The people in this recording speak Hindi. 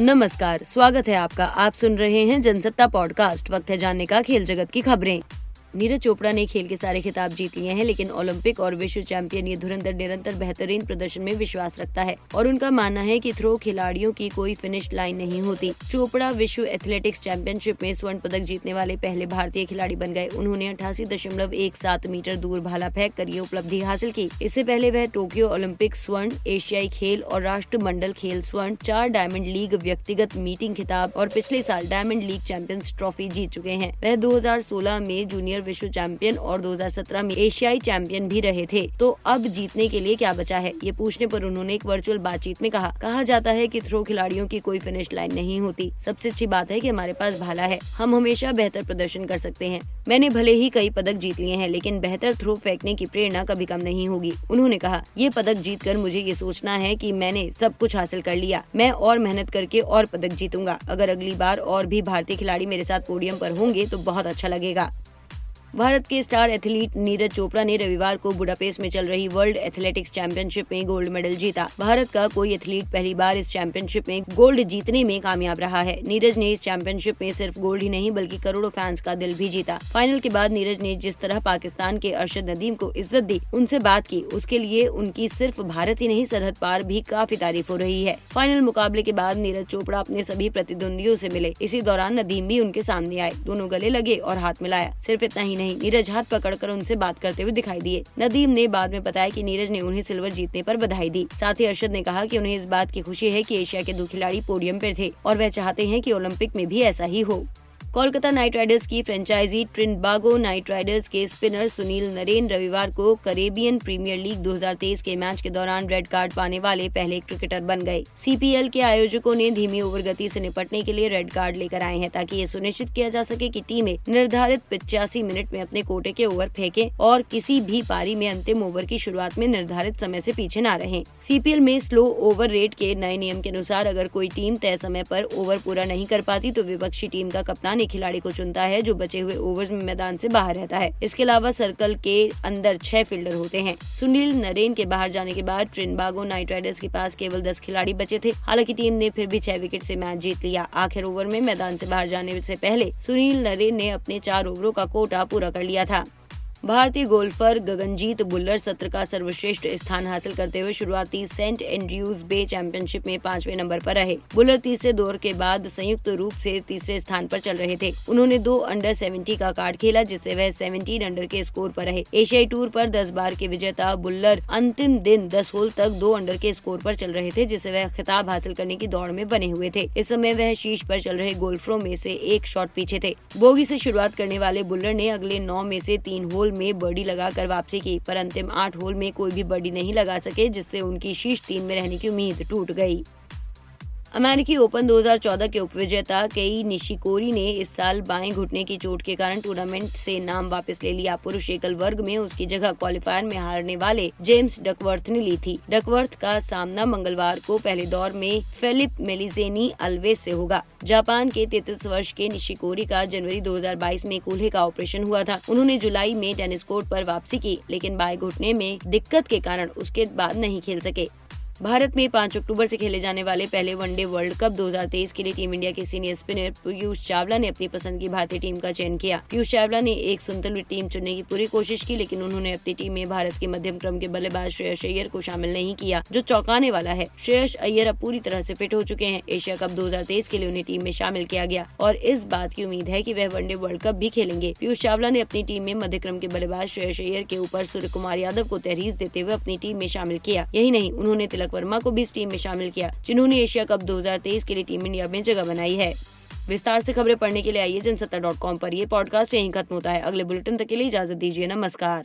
नमस्कार, स्वागत है आपका। आप सुन रहे हैं जनसत्ता पॉडकास्ट, वक्त है जानने का, खेल जगत की खबरें। नीरज चोपड़ा ने खेल के सारे खिताब जीत लिए हैं, लेकिन ओलंपिक और विश्व चैंपियन ये धुरंधर, निरंतर बेहतरीन प्रदर्शन में विश्वास रखता है। और उनका मानना है कि थ्रो खिलाड़ियों की कोई फिनिश लाइन नहीं होती। चोपड़ा विश्व एथलेटिक्स चैंपियनशिप में स्वर्ण पदक जीतने वाले पहले भारतीय खिलाड़ी बन गए। उन्होंने अठासी दशमलव एक सात मीटर दूर भाला फेंक कर ये उपलब्धि हासिल की। इससे पहले वह टोक्यो ओलंपिक स्वर्ण, एशियाई खेल और राष्ट्रमंडल खेल स्वर्ण, चार डायमंड लीग व्यक्तिगत मीटिंग खिताब और पिछले साल डायमंड लीग चैंपियंस ट्रॉफी जीत चुके हैं। वह 2016 में जूनियर जूनियर विश्व चैंपियन और 2017 में एशियाई चैंपियन भी रहे थे। तो अब जीतने के लिए क्या बचा है? ये पूछने पर उन्होंने एक वर्चुअल बातचीत में कहा कहा जाता है कि थ्रो खिलाड़ियों की कोई फिनिश लाइन नहीं होती। सबसे अच्छी बात है कि हमारे पास भाला है। हम हमेशा बेहतर प्रदर्शन कर सकते हैं। मैंने भले ही कई पदक जीत लिए हैं, लेकिन बेहतर थ्रो फेंकने की प्रेरणा कभी कम नहीं होगी। उन्होंने कहा, ये पदक जीत कर मुझे ये सोचना है कि मैंने सब कुछ हासिल कर लिया। मैं और मेहनत करके और पदक जीतूँगा। अगर अगली बार और भी भारतीय खिलाड़ी मेरे साथ पोडियम पर होंगे तो बहुत अच्छा लगेगा। भारत के स्टार एथलीट नीरज चोपड़ा ने रविवार को बुडापेस्ट में चल रही वर्ल्ड एथलेटिक्स चैंपियनशिप में गोल्ड मेडल जीता। भारत का कोई एथलीट पहली बार इस चैंपियनशिप में गोल्ड जीतने में कामयाब रहा है। नीरज ने इस चैंपियनशिप में सिर्फ़ गोल्ड ही नहीं, बल्कि करोड़ों फैंस का दिल भी जीता। फाइनल के बाद नीरज ने जिस तरह पाकिस्तान के अरशद नदीम को इज़्ज़त दी, उनसे बात की। उसके लिए उनकी सिर्फ़ भारत ही नहीं, सरहद पार भी काफ़ी तारीफ़ हो रही है। फाइनल मुकाबले के बाद नीरज चोपड़ा अपने सभी प्रतिद्वंदियों से मिले। इसी दौरान नदीम भी उनके सामने आए। दोनों गले लगे और हाथ मिलाया। सिर्फ़ इतना ही नहीं नीरज हाथ पकड़कर उनसे बात करते हुए दिखाई दिए। नदीम ने बाद में बताया कि नीरज ने उन्हें सिल्वर जीतने पर बधाई दी। साथ ही अरशद ने कहा कि उन्हें इस बात की खुशी है कि एशिया के दो खिलाड़ी पोडियम पर थे और वह चाहते हैं कि ओलंपिक में भी ऐसा ही हो। कोलकाता नाइट राइडर्स की फ्रेंचाइजी ट्रिनबागो नाइट राइडर्स के स्पिनर सुनील नरेन रविवार को करेबियन प्रीमियर लीग 2023 के मैच के दौरान रेड कार्ड पाने वाले पहले क्रिकेटर बन गए। सीपीएल के आयोजकों ने धीमी ओवर गति से निपटने के लिए रेड कार्ड लेकर आए हैं ताकि ये सुनिश्चित किया जा सके की टीमें निर्धारित पिचासी मिनट में अपने कोटे के ओवर फेंके और किसी भी पारी में अंतिम ओवर की शुरुआत में निर्धारित समय ऐसी पीछे न रहे। सीपीएल में स्लो ओवर रेट के नए नियम के अनुसार अगर कोई टीम तय समय आरोप ओवर पूरा नहीं कर पाती तो विपक्षी टीम का कप्तान एक खिलाड़ी को चुनता है, जो बचे हुए ओवर्स में मैदान से बाहर रहता है। इसके अलावा सर्कल के अंदर छह फील्डर होते हैं। सुनील नरेन के बाहर जाने के बाद ट्रिनबागो नाइट राइडर्स के पास केवल दस खिलाड़ी बचे थे। हालाँकि टीम ने फिर भी छह विकेट से मैच जीत लिया। आखिर ओवर में मैदान से बाहर जाने से पहले सुनील नरेन ने अपने चार ओवरों का कोटा पूरा कर लिया था। भारतीय गोल्फर गगनजीत बुल्लर सत्र का सर्वश्रेष्ठ स्थान हासिल करते हुए शुरुआती सेंट एंड्रयूज बे चैंपियनशिप में पाँचवें नंबर पर रहे। बुल्लर तीसरे दौर के बाद संयुक्त रूप से तीसरे स्थान पर चल रहे थे। उन्होंने दो अंडर सेवेंटी का कार्ड खेला, जिससे वह सेवेंटीन अंडर के स्कोर पर रहे। एशियाई टूर पर दस बार के विजेता बुल्लर अंतिम दिन दस होल तक दो अंडर के स्कोर पर चल रहे थे, जिससे वह खिताब हासिल करने की दौड़ में बने हुए थे। इस समय वह शीर्ष पर चल रहे गोल्फरों में से एक शॉट पीछे थे। बोगी से शुरुआत करने वाले बुल्लर ने अगले नौ में से तीन होल में बर्डी लगाकर वापसी की, पर अंतिम आठ होल में कोई भी बर्डी नहीं लगा सके, जिससे उनकी शीर्ष तीन में रहने की उम्मीद टूट गई। अमेरिकी ओपन 2014 के उपविजेता कई निशिकोरी ने इस साल बाएँ घुटने की चोट के कारण टूर्नामेंट से नाम वापस ले लिया। पुरुष एकल वर्ग में उसकी जगह क्वालिफायर में हारने वाले जेम्स डकवर्थ ने ली थी। डकवर्थ का सामना मंगलवार को पहले दौर में फेलिप मेलिजेनी अल्वेज से होगा। जापान के तैतीस वर्ष के निशिकोरी का जनवरी 2022 में कूल्हे का ऑपरेशन हुआ था। उन्होंने जुलाई में टेनिस कोर्ट पर वापसी की, लेकिन बाएँ घुटने में दिक्कत के कारण उसके बाद नहीं खेल सके। भारत में पाँच अक्टूबर से खेले जाने वाले पहले वनडे वर्ल्ड कप 2023 के लिए टीम इंडिया के सीनियर स्पिनर पीयूष चावला ने अपनी पसंद की भारतीय टीम का चयन किया। पीयूष चावला ने एक संतुलित टीम चुनने की पूरी कोशिश की, लेकिन उन्होंने अपनी टीम में भारत के मध्यम क्रम के बल्लेबाज श्रेयस अय्यर को शामिल नहीं किया, जो चौंकाने वाला है। श्रेयस अय्यर अब पूरी तरह से फिट हो चुके हैं। एशिया कप 2023 के लिए उन्हें टीम में शामिल किया गया और इस बात की उम्मीद है की वह वनडे वर्ल्ड कप भी खेलेंगे। पीयूष चावला ने अपनी टीम में मध्य क्रम के बल्लेबाज श्रेयस अय्यर के ऊपर सूर्य कुमार यादव को तहरीज देते हुए अपनी टीम में शामिल किया। यही नहीं, उन्होंने तिलक वर्मा को भी इस टीम में शामिल किया, जिन्होंने एशिया कप 2023 के लिए टीम इंडिया में जगह बनाई है। विस्तार से खबरें पढ़ने के लिए आइए जनसत्ता डॉट कॉम पर ये पॉडकास्ट यहीं खत्म होता है। अगले बुलेटिन तक के लिए इजाज़त दीजिए, नमस्कार।